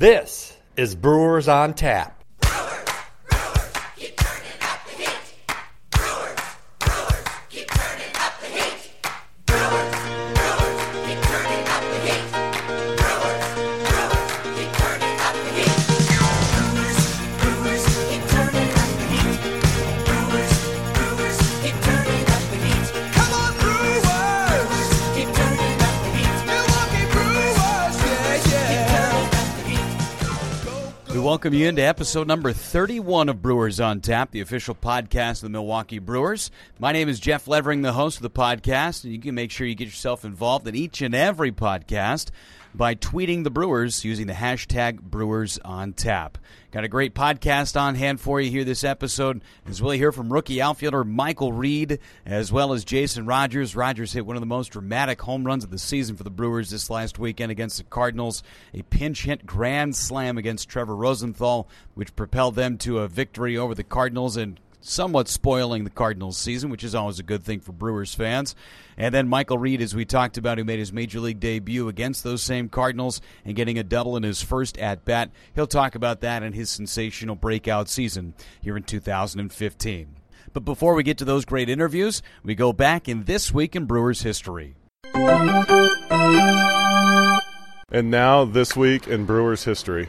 This is Brewers on Tap. Welcome you into episode number 31 of Brewers on Tap, the official podcast of the Milwaukee Brewers. My name is Jeff Levering, the host of the podcast, and you can make sure you get yourself involved in each and every podcast by tweeting the Brewers using the hashtag Brewers on Tap. Got a great podcast on hand for you here this episode, as we'll hear from rookie outfielder Michael Reed, as well as Jason Rogers. Rogers hit one of the most dramatic home runs of the season for the Brewers this last weekend against the Cardinals, a pinch hit grand slam against Trevor Rosenthal, which propelled them to a victory over the Cardinals and somewhat spoiling the Cardinals season, which is always a good thing for Brewers fans. And then Michael Reed, as we talked about, who made his major league debut against those same Cardinals and getting a double in his first at bat. He'll talk about that and his sensational breakout season here in 2015. But before we get to those great interviews, we go back in this week in Brewers history. And now, this week in Brewers history.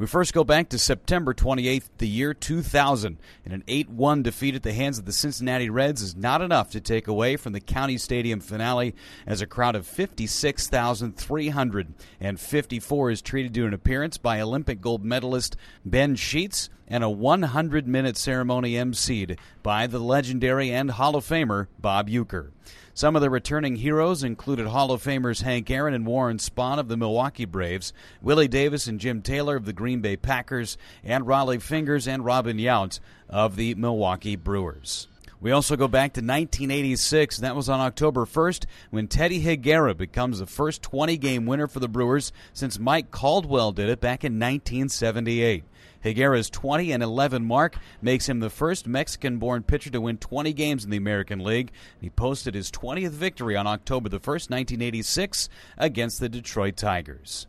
We first go back to September 28th, the year 2000, and an 8 1 defeat at the hands of the Cincinnati Reds is not enough to take away from the County Stadium finale as a crowd of 56,354 is treated to an appearance by Olympic gold medalist Ben Sheets and a 100 minute ceremony emceed by the legendary and Hall of Famer Bob Uecker. Some of the returning heroes included Hall of Famers Hank Aaron and Warren Spahn of the Milwaukee Braves, Willie Davis and Jim Taylor of the Green Bay Packers, and Rollie Fingers and Robin Yount of the Milwaukee Brewers. We also go back to 1986, and that was on October 1st when Teddy Higuera becomes the first 20 game winner for the Brewers since Mike Caldwell did it back in 1978. Higuera's 20 and 11 mark makes him the first Mexican born pitcher to win 20 games in the American League. He posted his 20th victory on October the 1st, 1986, against the Detroit Tigers.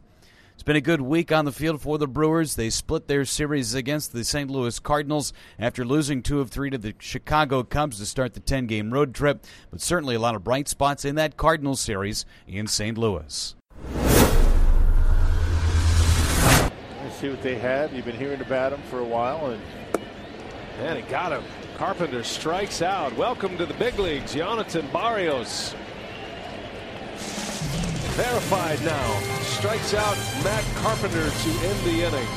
It's been a good week on the field for the Brewers. They split their series against the St. Louis Cardinals after losing two of three to the Chicago Cubs to start the 10 game road trip, but certainly a lot of bright spots in that Cardinals series in St. Louis. See what they have. You've been hearing about them for a while, and And he got him. Carpenter strikes out. Welcome to the big leagues, Jonathan Barrios. Verified now. Strikes out Matt Carpenter to end the inning.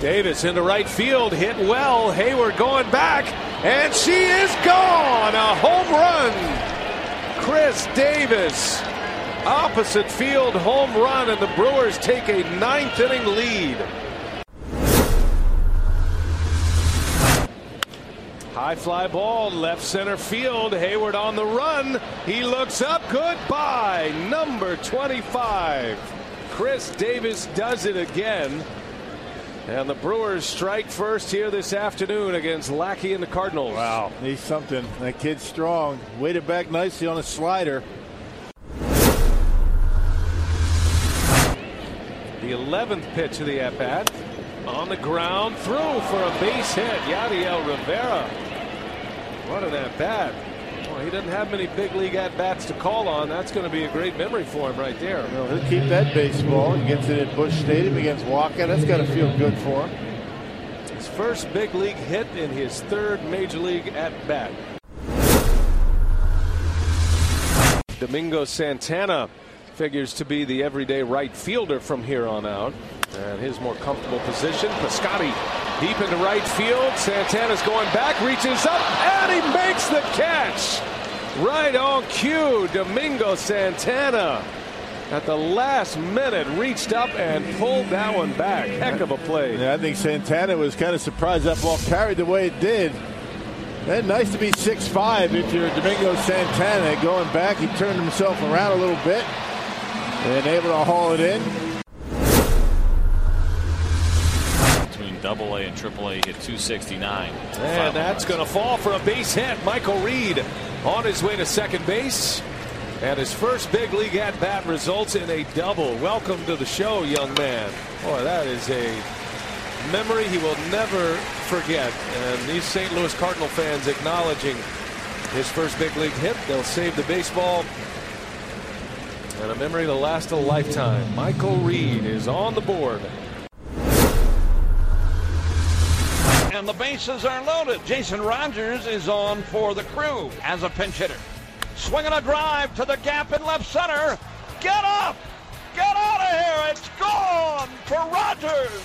Davis into right field, hit well. Heyward going back, and she is gone. A home run. Khris Davis, opposite field home run, and the Brewers take a ninth inning lead. High fly ball, left center field. Heyward on the run. He looks up. Goodbye. Number 25. Khris Davis does it again. And the Brewers strike first here this afternoon against Lackey and the Cardinals. wow, he's something. That kid's strong. Waited back nicely on a slider. The 11th pitch of the at bat. On the ground, through for a base hit. Yadiel Rivera. What an at bat. Well, he doesn't have many big league at bats to call on. That's going to be a great memory for him right there. Well, he'll keep that baseball. He gets it at Busch Stadium against Walker. That's got to feel good for him. His first big league hit in his third major league at bat. Domingo Santana figures to be the everyday right fielder from here on out. And his more comfortable position. Piscotti deep into right field. Santana's going back, reaches up, and he makes the catch. Right on cue, Domingo Santana at the last minute reached up and pulled that one back. Heck of a play. Yeah, I think Santana was kind of surprised that ball carried the way it did. And nice to be 6'5 if you're Domingo Santana. Going back, he turned himself around a little bit and able to haul it in. between Double A and Triple A hit 269. And that's going to fall for a base hit. Michael Reed on his way to second base. And his first big league at bat results in a double. Welcome to the show, young man. Boy, that is a memory he will never forget. And these St. Louis Cardinal fans acknowledging his first big league hit. They'll save the baseball. And a memory to last a lifetime. Michael Reed is on the board. And the bases are loaded. Jason Rogers is on for the crew as a pinch hitter. Swinging a drive to the gap in left center. Get up! Get out of here! It's gone for Rogers!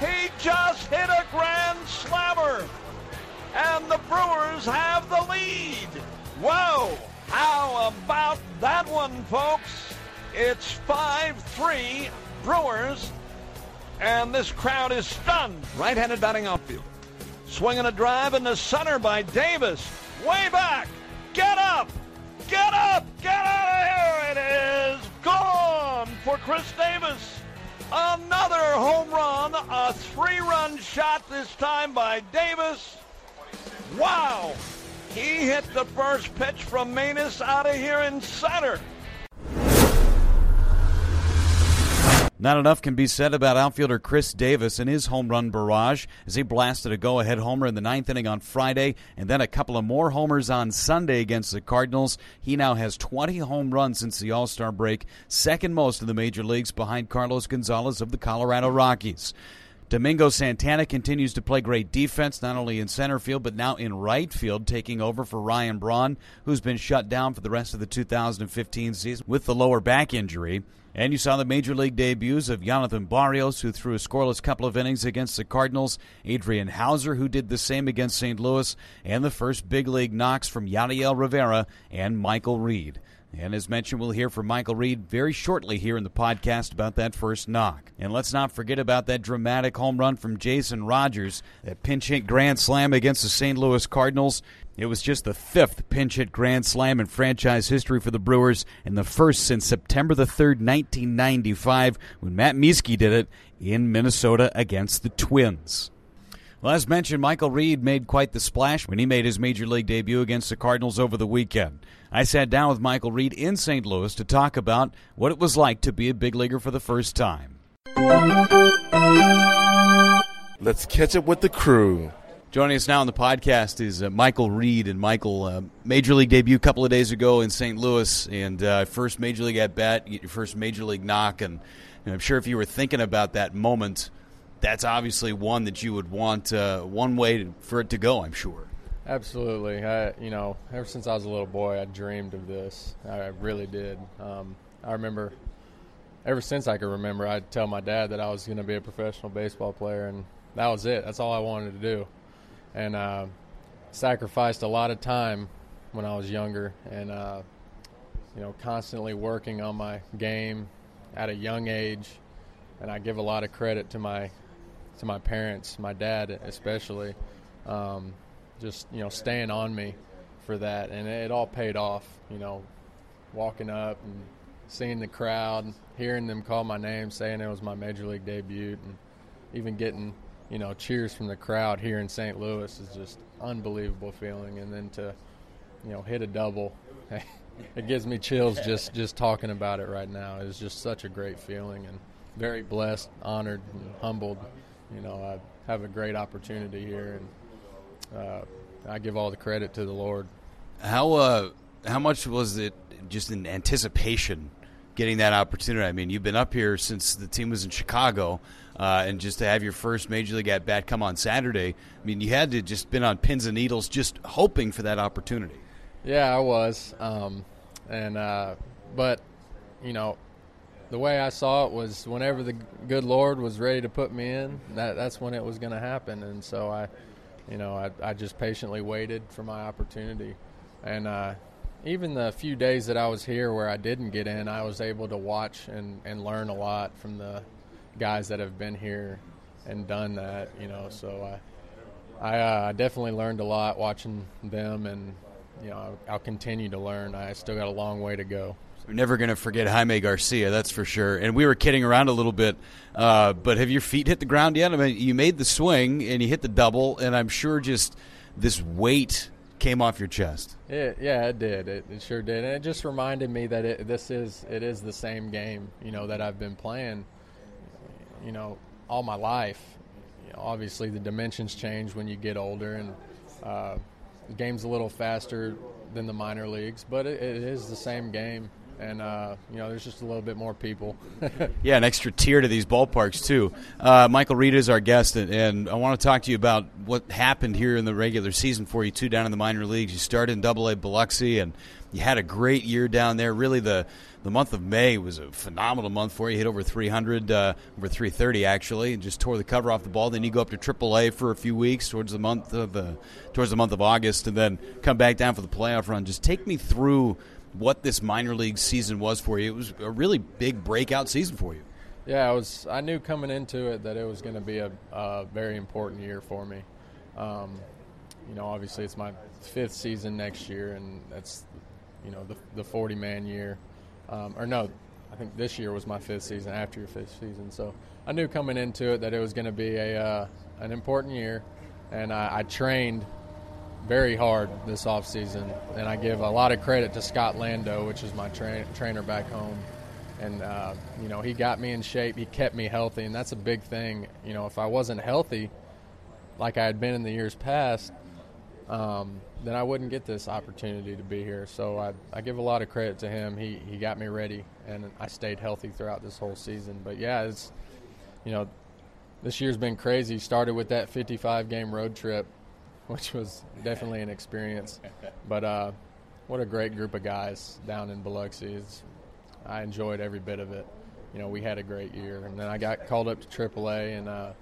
He just hit a grand slammer! And the Brewers have the lead! Whoa! How about that one, folks? It's 5 3 Brewers and this crowd is stunned. Right-handed batting outfield. Swinging a drive in the center by Davis. Way back. Get up. Get up. Get out of here. It is gone for Khris Davis. Another home run. A three-run shot this time by Davis. Wow. He hit the first pitch from Maness out of here in center. Not enough can be said about outfielder Khris Davis and his home run barrage as he blasted a go ahead homer in the ninth inning on Friday and then a couple of more homers on Sunday against the Cardinals. He now has 20 home runs since the All Star break, second most in the major leagues behind Carlos Gonzalez of the Colorado Rockies. Domingo Santana continues to play great defense, not only in center field, but now in right field, taking over for Ryan Braun, who's been shut down for the rest of the 2015 season with the lower back injury. And you saw the major league debuts of Jonathan Barrios, who threw a scoreless couple of innings against the Cardinals, Adrian Houser, who did the same against St. Louis, and the first big league knocks from Yadiel Rivera and Michael Reed. And as mentioned, we'll hear from Michael Reed very shortly here in the podcast about that first knock. And let's not forget about that dramatic home run from Jason Rogers, that pinch hit grand slam against the St. Louis Cardinals. It was just the fifth pinch hit grand slam in franchise history for the Brewers, and the first since September the 3rd, 1995, when Matt Mieske did it in Minnesota against the Twins. Well, as mentioned, Michael Reed made quite the splash when he made his major league debut against the Cardinals over the weekend. I sat down with Michael Reed in St. Louis to talk about what it was like to be a big leaguer for the first time. Let's catch up with the crew. Joining us now on the podcast is uh, Michael Reed. And Michael, uh, major league debut a couple of days ago in St. Louis, and uh, first major league at bat, you get your first major league knock. And know, I'm sure if you were thinking about that moment, that's obviously one that you would want uh, one way to, for it to go. I'm sure. Absolutely. I, you know, ever since I was a little boy, I dreamed of this. I really did. Um, I remember, ever since I could remember, I'd tell my dad that I was going to be a professional baseball player, and that was it. That's all I wanted to do. And uh, sacrificed a lot of time when I was younger, and uh, you know, constantly working on my game at a young age. And I give a lot of credit to my to my parents, my dad especially. Um, just you know staying on me for that, and it all paid off. You know, walking up and seeing the crowd, hearing them call my name, saying it was my major league debut, and even getting you know cheers from the crowd here in St. Louis is just unbelievable feeling. And then to you know hit a double, it gives me chills just just talking about it right now. It's just such a great feeling, and very blessed, honored, and humbled. You know, I have a great opportunity here, and uh, I give all the credit to the Lord. How uh, how much was it just in anticipation getting that opportunity? I mean, you've been up here since the team was in Chicago, uh, and just to have your first major league at bat come on Saturday, I mean, you had to just been on pins and needles, just hoping for that opportunity. Yeah, I was, um, and uh, but you know, the way I saw it was whenever the good Lord was ready to put me in, that that's when it was going to happen, and so I, you know, I, I just patiently waited for my opportunity, and uh, even the few days that I was here where I didn't get in, I was able to watch and, and learn a lot from the guys that have been here and done that, you know. So I, I uh, definitely learned a lot watching them, and you know, I'll, I'll continue to learn. I still got a long way to go. We're never going to forget Jaime Garcia, that's for sure. And we were kidding around a little bit, uh, but have your feet hit the ground yet? I mean, you made the swing and you hit the double, and I'm sure just this weight came off your chest. It, yeah, it did. It, it sure did, and it just reminded me that it, this is it is the same game, you know, that I've been playing, you know, all my life. You know, obviously, the dimensions change when you get older, and uh, the game's a little faster than the minor leagues, but it, it is the same game, and uh, you know, there's just a little bit more people. Yeah, an extra tier to these ballparks too. Uh, Michael Reed is our guest, and, and I want to talk to you about what happened here in the regular season for you too down in the minor leagues. You started in Double A Biloxi, and you had a great year down there. Really, the the month of May was a phenomenal month for you. Hit over 300, uh, over 330 actually, and just tore the cover off the ball. Then you go up to Triple A for a few weeks towards the month of the towards the month of August, and then come back down for the playoff run. Just take me through what this minor league season was for you. It was a really big breakout season for you. Yeah, I was. I knew coming into it that it was going to be a, a very important year for me. Um, you know, obviously it's my fifth season next year, and that's you know the the forty man year, um, or no, I think this year was my fifth season after your fifth season. So I knew coming into it that it was going to be a uh, an important year, and I, I trained very hard this off season, and I give a lot of credit to Scott Lando, which is my tra- trainer back home. And uh, you know, he got me in shape. He kept me healthy, and that's a big thing. You know, if I wasn't healthy, like I had been in the years past, um, then I wouldn't get this opportunity to be here. So I, I give a lot of credit to him. He he got me ready, and I stayed healthy throughout this whole season. But yeah, it's you know, this year's been crazy. Started with that 55 game road trip, which was definitely an experience. But uh, what a great group of guys down in Biloxi. It's, I enjoyed every bit of it. You know, we had a great year, and then I got called up to AAA, and uh,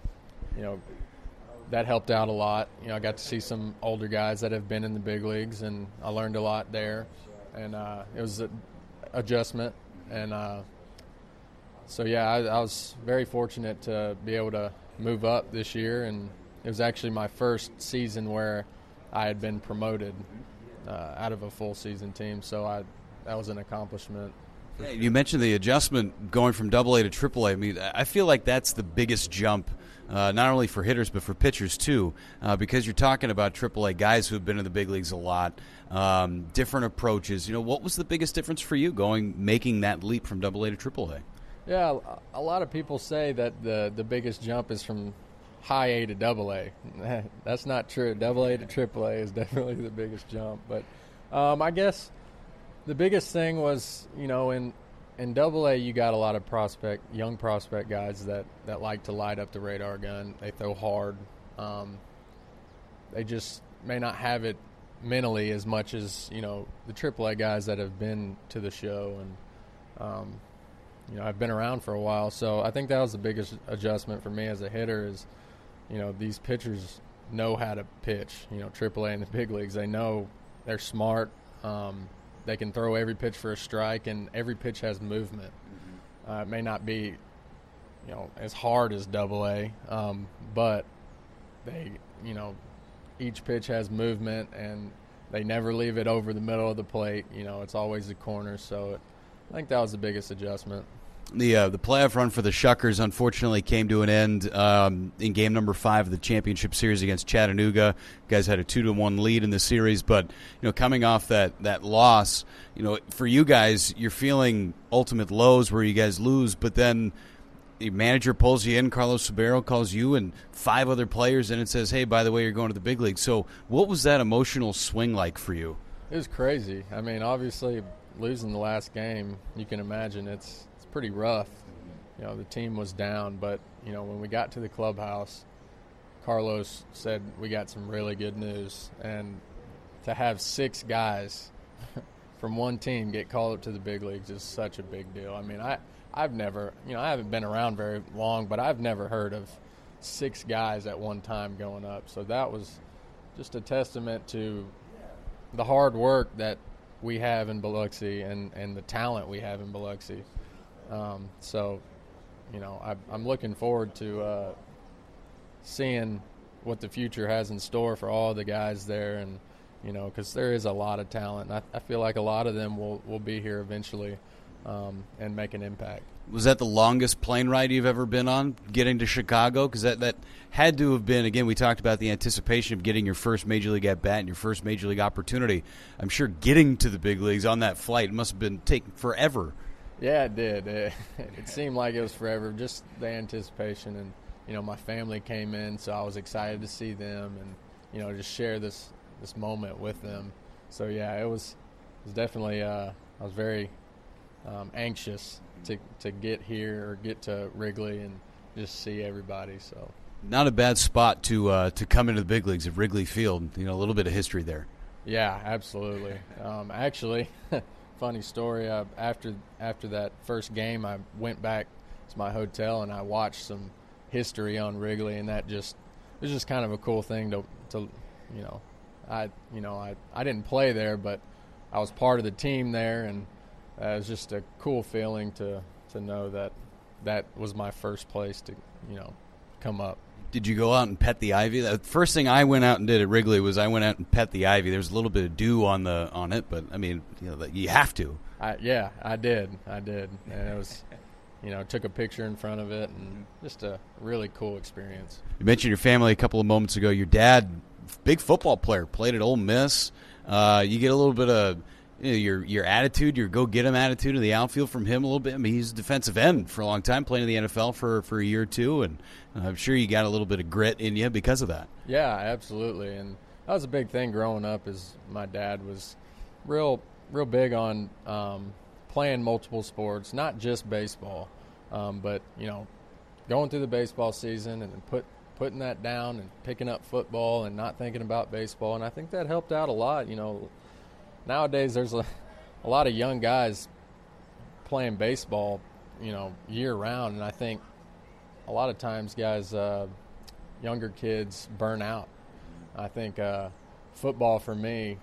you know, that helped out a lot. You know, I got to see some older guys that have been in the big leagues, and I learned a lot there. And uh, it was an adjustment, and uh, so yeah, I, I was very fortunate to be able to move up this year, and it was actually my first season where I had been promoted uh, out of a full season team. So I that was an accomplishment. Yeah, You mentioned the adjustment going from Double A to Triple A. I mean, I feel like that's the biggest jump, uh, not only for hitters but for pitchers too, uh, because you're talking about Triple A guys who have been in the big leagues a lot, um, different approaches. You know, what was the biggest difference for you going making that leap from Double A to Triple A? Yeah, a lot of people say that the the biggest jump is from high A to double A. That's not true. Double A to triple A is definitely the biggest jump. But um, I guess the biggest thing was, you know, in in double A you got a lot of prospect, young prospect guys that that like to light up the radar gun. They throw hard. Um, they just may not have it mentally as much as you know the triple A guys that have been to the show and. Um, you know, I've been around for a while, so I think that was the biggest adjustment for me as a hitter is, you know, these pitchers know how to pitch. You know, AAA and the big leagues, they know they're smart. Um, they can throw every pitch for a strike, and every pitch has movement. Uh, it may not be, you know, as hard as Double A, um, but they, you know, each pitch has movement, and they never leave it over the middle of the plate. You know, it's always the corner. So it, I think that was the biggest adjustment. The uh, the playoff run for the Shuckers unfortunately came to an end um, in game number five of the championship series against Chattanooga. You guys had a two to one lead in the series, but you know coming off that that loss, you know for you guys, you're feeling ultimate lows where you guys lose, but then the manager pulls you in. Carlos Subero calls you and five other players and says, "Hey, by the way, you're going to the big league." So, what was that emotional swing like for you? It was crazy. I mean, obviously losing the last game, you can imagine it's pretty rough. You know, the team was down, but you know, when we got to the clubhouse, Carlos said we got some really good news and to have six guys from one team get called up to the big leagues is such a big deal. I mean, I I've never, you know, I haven't been around very long, but I've never heard of six guys at one time going up. So that was just a testament to the hard work that we have in Biloxi and, and the talent we have in Biloxi. Um, so, you know, I, I'm looking forward to uh, seeing what the future has in store for all the guys there, and you know, because there is a lot of talent. And I, I feel like a lot of them will will be here eventually. um, and make an impact. Was that the longest plane ride you've ever been on, getting to Chicago? Because that, that had to have been, again, we talked about the anticipation of getting your first Major League at bat and your first Major League opportunity. I'm sure getting to the big leagues on that flight must have been taking forever. Yeah, it did. It, it seemed like it was forever, just the anticipation. And, you know, my family came in, so I was excited to see them and, you know, just share this, this moment with them. So, yeah, it was, it was definitely, uh, I was very um, anxious to, to get here or get to Wrigley and just see everybody. So, Not a bad spot to uh, to come into the big leagues at Wrigley Field. You know, a little bit of history there. Yeah, absolutely. Um, actually, funny story. Uh, after after that first game, I went back to my hotel and I watched some history on Wrigley, and that just it was just kind of a cool thing to to you know, I you know I I didn't play there, but I was part of the team there, and uh, it was just a cool feeling to to know that that was my first place to you know come up. Did you go out and pet the ivy? The first thing I went out and did at Wrigley was I went out and pet the ivy. There was a little bit of dew on the on it, but I mean, you know, you have to. I, yeah, I did. I did, and it was, you know, took a picture in front of it, and just a really cool experience. You mentioned your family a couple of moments ago. Your dad, big football player, played at Ole Miss. Uh, you get a little bit of you know, your your attitude, your go get him attitude in the outfield from him a little bit. I mean, he's a defensive end for a long time, playing in the NFL for for a year or two, and I'm sure you got a little bit of grit in you because of that. Yeah, absolutely, and that was a big thing growing up. Is my dad was real real big on um, playing multiple sports, not just baseball, um, but you know, going through the baseball season and then put putting that down and picking up football and not thinking about baseball, and I think that helped out a lot. You know, nowadays there's a, a lot of young guys playing baseball, you know, year round, and I think a lot of times guys, uh, younger kids, burn out. I think uh, football for me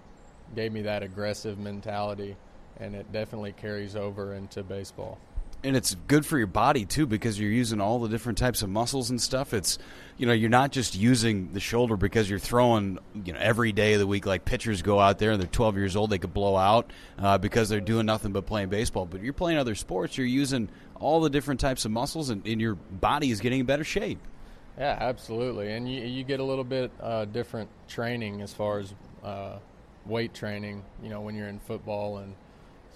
gave me that aggressive mentality, and it definitely carries over into baseball. And it's good for your body too because you're using all the different types of muscles and stuff. It's you know you're not just using the shoulder because you're throwing you know every day of the week like pitchers go out there and they're 12 years old they could blow out uh, because they're doing nothing but playing baseball. But you're playing other sports, you're using all the different types of muscles and, and your body is getting in better shape. Yeah, absolutely, and you you get a little bit uh, different training as far as uh, weight training. You know, when you're in football, and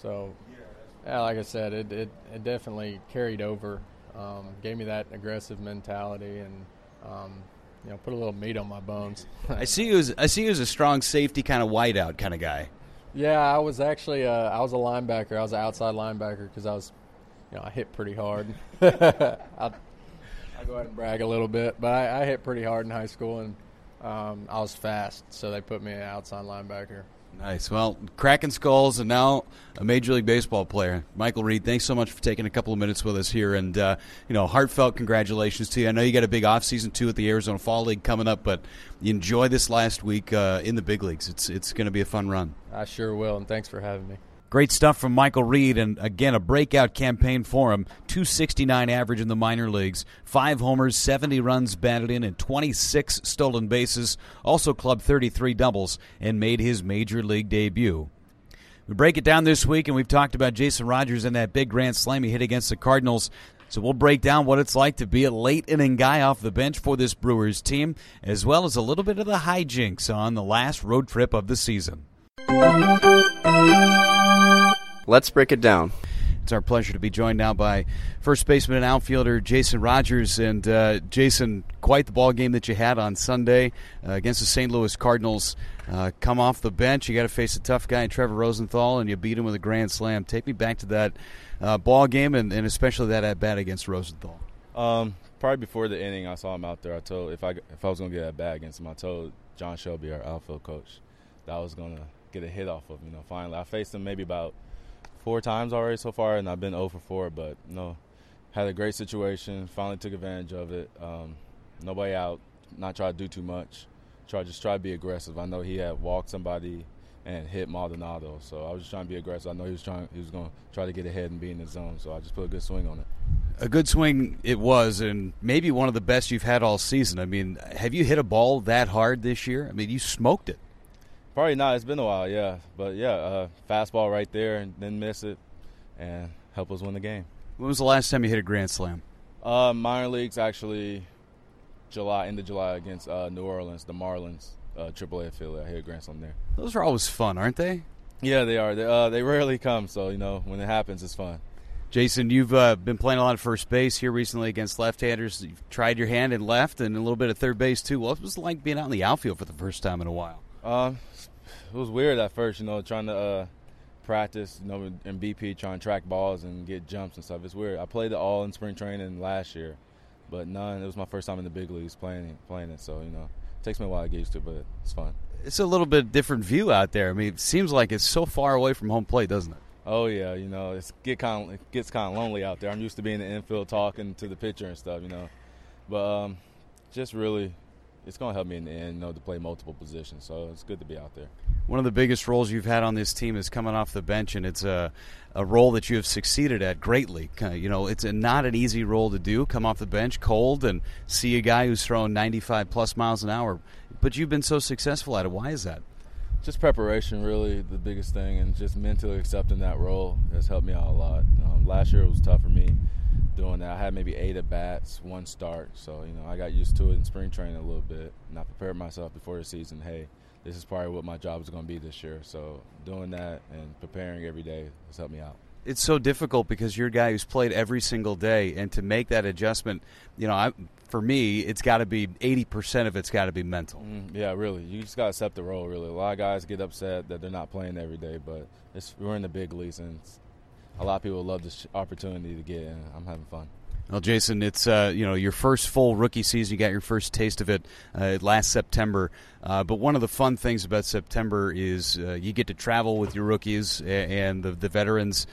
so yeah, like I said, it it, it definitely carried over. Um, gave me that aggressive mentality, and um, you know, put a little meat on my bones. I see you as I see you as a strong safety kind of whiteout kind of guy. Yeah, I was actually uh, I was a linebacker. I was an outside linebacker because I was, you know, I hit pretty hard. I'll, I'll go ahead and brag a little bit, but I, I hit pretty hard in high school, and um, I was fast, so they put me an outside linebacker. Nice. Well, cracking skulls and now a Major League Baseball player. Michael Reed, thanks so much for taking a couple of minutes with us here. And, uh, you know, heartfelt congratulations to you. I know you got a big offseason, too, at the Arizona Fall League coming up, but enjoy this last week uh, in the big leagues. It's, it's going to be a fun run. I sure will, and thanks for having me. Great stuff from Michael Reed, and again, a breakout campaign for him. 269 average in the minor leagues, five homers, 70 runs batted in, and 26 stolen bases. Also clubbed 33 doubles and made his major league debut. We break it down this week, and we've talked about Jason Rogers and that big grand slam he hit against the Cardinals. So we'll break down what it's like to be a late inning guy off the bench for this Brewers team, as well as a little bit of the hijinks on the last road trip of the season. Let's break it down. It's our pleasure to be joined now by first baseman and outfielder Jason Rogers. And uh, Jason, quite the ball game that you had on Sunday uh, against the St. Louis Cardinals. Uh, come off the bench, you got to face a tough guy, in Trevor Rosenthal, and you beat him with a grand slam. Take me back to that uh, ball game, and, and especially that at bat against Rosenthal. Um, probably before the inning, I saw him out there. I told if I if I was gonna get that bat against him, I told John Shelby, our outfield coach, that I was gonna get a hit off of him. You know, finally, I faced him maybe about four times already so far, and I've been 0 for 4. But know, had a great situation. Finally took advantage of it. Um, nobody out. Not try to do too much. Try just try to be aggressive. I know he had walked somebody and hit Maldonado, so I was just trying to be aggressive. I know he was trying. He was going to try to get ahead and be in the zone, so I just put a good swing on it. A good swing it was, and maybe one of the best you've had all season. I mean, have you hit a ball that hard this year? I mean, you smoked it. Probably not. It's been a while, yeah. But yeah, uh, fastball right there and then miss it, and help us win the game. When was the last time you hit a grand slam? Uh, minor leagues actually July end of July against uh, New Orleans, the Marlins, uh, AAA affiliate. I hit a grand slam there. Those are always fun, aren't they? Yeah, they are. They, uh, they rarely come, so you know when it happens, it's fun. Jason, you've uh, been playing a lot of first base here recently against left-handers. You've tried your hand in left and a little bit of third base too. What was it like being out in the outfield for the first time in a while? Um, it was weird at first, you know, trying to uh, practice, you know, in BP, trying to track balls and get jumps and stuff. It's weird. I played it all in spring training last year, but none. It was my first time in the big leagues playing playing it, so you know, it takes me a while to get used to, it, but it's fun. It's a little bit different view out there. I mean, it seems like it's so far away from home plate, doesn't it? Oh yeah, you know, it's get kind of, it gets kind of lonely out there. I'm used to being in the infield talking to the pitcher and stuff, you know, but um, just really, it's gonna help me in the end, you know, to play multiple positions. So it's good to be out there. One of the biggest roles you've had on this team is coming off the bench, and it's a, a role that you have succeeded at greatly. You know, it's a, not an easy role to do. Come off the bench cold and see a guy who's throwing 95 plus miles an hour, but you've been so successful at it. Why is that? just preparation really the biggest thing and just mentally accepting that role has helped me out a lot um, last year it was tough for me doing that i had maybe eight at bats one start so you know i got used to it in spring training a little bit and i prepared myself before the season hey this is probably what my job is going to be this year so doing that and preparing every day has helped me out it's so difficult because you're a guy who's played every single day, and to make that adjustment, you know, I, for me, it's got to be 80% of it's got to be mental. Mm, yeah, really. You just got to accept the role, really. A lot of guys get upset that they're not playing every day, but it's, we're in the big leagues, and it's, a lot of people love this opportunity to get in. I'm having fun. Well, Jason, it's uh, you know your first full rookie season. You got your first taste of it uh, last September. Uh, but one of the fun things about September is uh, you get to travel with your rookies and the, the veterans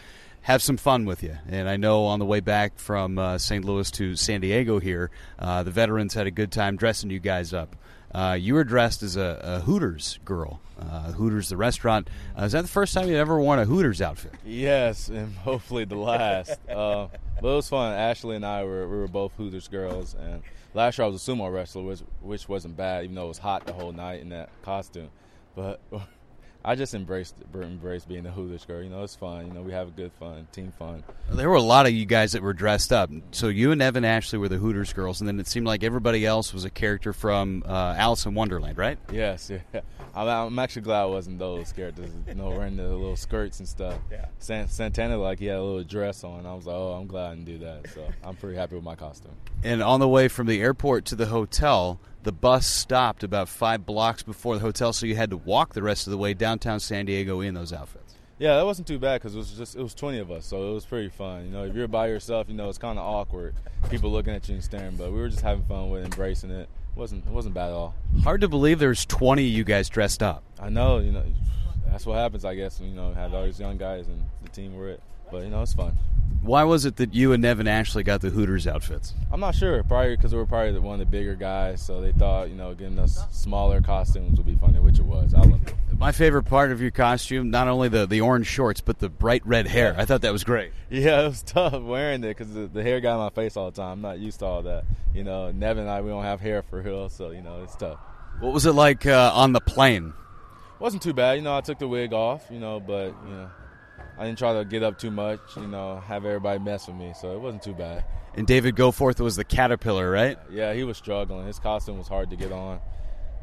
have some fun with you. And I know on the way back from uh, St. Louis to San Diego here, uh, the veterans had a good time dressing you guys up. Uh, you were dressed as a, a Hooters girl. Uh, Hooters, the restaurant. Uh, is that the first time you ever worn a Hooters outfit? Yes, and hopefully the last. uh, but it was fun. Ashley and I were we were both Hooters girls, and last year I was a sumo wrestler, which, which wasn't bad, even though it was hot the whole night in that costume. But I just embraced embraced being a Hooters girl. You know, it's fun. You know, we have a good fun, team fun. There were a lot of you guys that were dressed up. So you and Nevin Ashley were the Hooters girls, and then it seemed like everybody else was a character from uh, Alice in Wonderland, right? Yes, yeah. I'm, I'm actually glad I wasn't those characters. You know, wearing the little skirts and stuff. Yeah. San, Santana like he had a little dress on. I was like, oh, I'm glad I didn't do that. So I'm pretty happy with my costume. And on the way from the airport to the hotel, the bus stopped about five blocks before the hotel, so you had to walk the rest of the way downtown San Diego in those outfits. Yeah, that wasn't too bad because it was just it was 20 of us, so it was pretty fun. You know, if you're by yourself, you know it's kind of awkward, people looking at you and staring. But we were just having fun with embracing it. it wasn't it wasn't bad at all. Hard to believe there's 20 of you guys dressed up. I know, you know, that's what happens, I guess. You know, have all these young guys and the team were it, but you know, it's fun. Why was it that you and Nevin Ashley got the Hooters outfits? I'm not sure. Probably because we were probably one of the bigger guys, so they thought you know getting us smaller costumes would be funny, which it was. I loved it. My favorite part of your costume, not only the, the orange shorts, but the bright red hair. I thought that was great. Yeah, it was tough wearing it because the, the hair got in my face all the time. I'm not used to all that. You know, Nevin and I, we don't have hair for real, so you know it's tough. What was it like uh, on the plane? wasn't too bad. You know, I took the wig off. You know, but you know, I didn't try to get up too much. You know, have everybody mess with me, so it wasn't too bad. And David Goforth was the caterpillar, right? Yeah, he was struggling. His costume was hard to get on.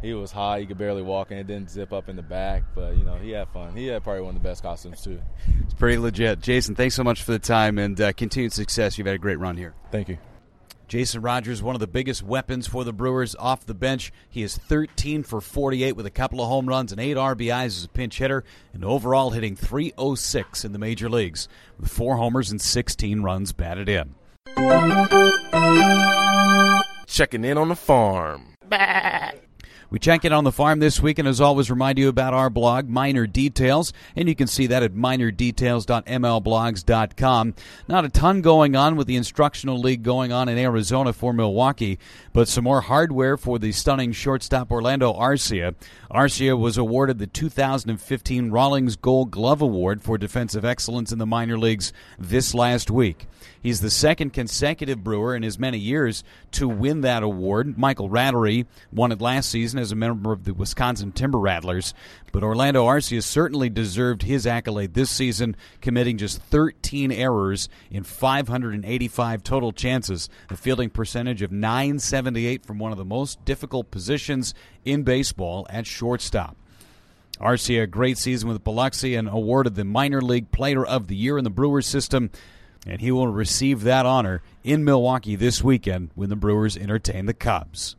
He was high. He could barely walk, and it didn't zip up in the back. But you know, he had fun. He had probably one of the best costumes too. It's pretty legit. Jason, thanks so much for the time and uh, continued success. You've had a great run here. Thank you. Jason Rogers, one of the biggest weapons for the Brewers off the bench. He is 13 for 48 with a couple of home runs and eight RBIs as a pinch hitter, and overall hitting 306 in the major leagues with four homers and 16 runs batted in. Checking in on the farm. We check in on the farm this week, and as always, remind you about our blog, Minor Details, and you can see that at minordetails.mlblogs.com. Not a ton going on with the instructional league going on in Arizona for Milwaukee, but some more hardware for the stunning shortstop Orlando Arcia. Arcia was awarded the 2015 Rawlings Gold Glove Award for defensive excellence in the minor leagues this last week. He's the second consecutive Brewer in as many years to win that award. Michael Ratterree won it last season as a member of the Wisconsin Timber Rattlers, but Orlando Arcia certainly deserved his accolade this season, committing just 13 errors in 585 total chances, a fielding percentage of 978 from one of the most difficult positions in baseball at shortstop. Arcia, a great season with Biloxi and awarded the minor league player of the year in the Brewers system. And he will receive that honor in Milwaukee this weekend when the Brewers entertain the Cubs.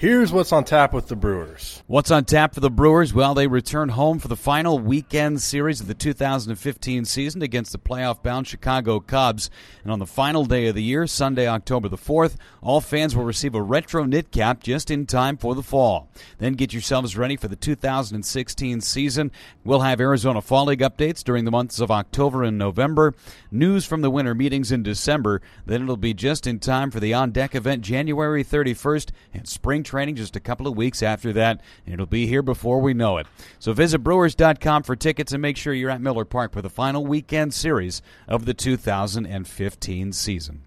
Here's what's on tap with the Brewers. What's on tap for the Brewers? Well, they return home for the final weekend series of the 2015 season against the playoff bound Chicago Cubs. And on the final day of the year, Sunday, October the 4th, all fans will receive a retro knit cap just in time for the fall. Then get yourselves ready for the 2016 season. We'll have Arizona Fall League updates during the months of October and November, news from the winter meetings in December. Then it'll be just in time for the on deck event January 31st and spring training just a couple of weeks after that. And it'll be here before we know it. So visit Brewers.com for tickets and make sure you're at Miller Park for the final weekend series of the 2015 season.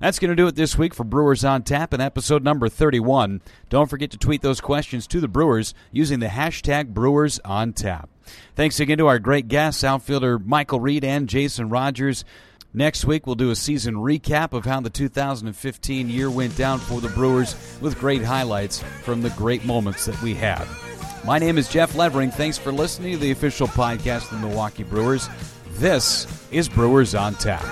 That's going to do it this week for Brewers on Tap in episode number 31. Don't forget to tweet those questions to the Brewers using the hashtag Brewers on Tap. Thanks again to our great guests, outfielder Michael Reed and Jason Rogers. Next week, we'll do a season recap of how the 2015 year went down for the Brewers with great highlights from the great moments that we had. My name is Jeff Levering. Thanks for listening to the official podcast of the Milwaukee Brewers. This is Brewers on Tap.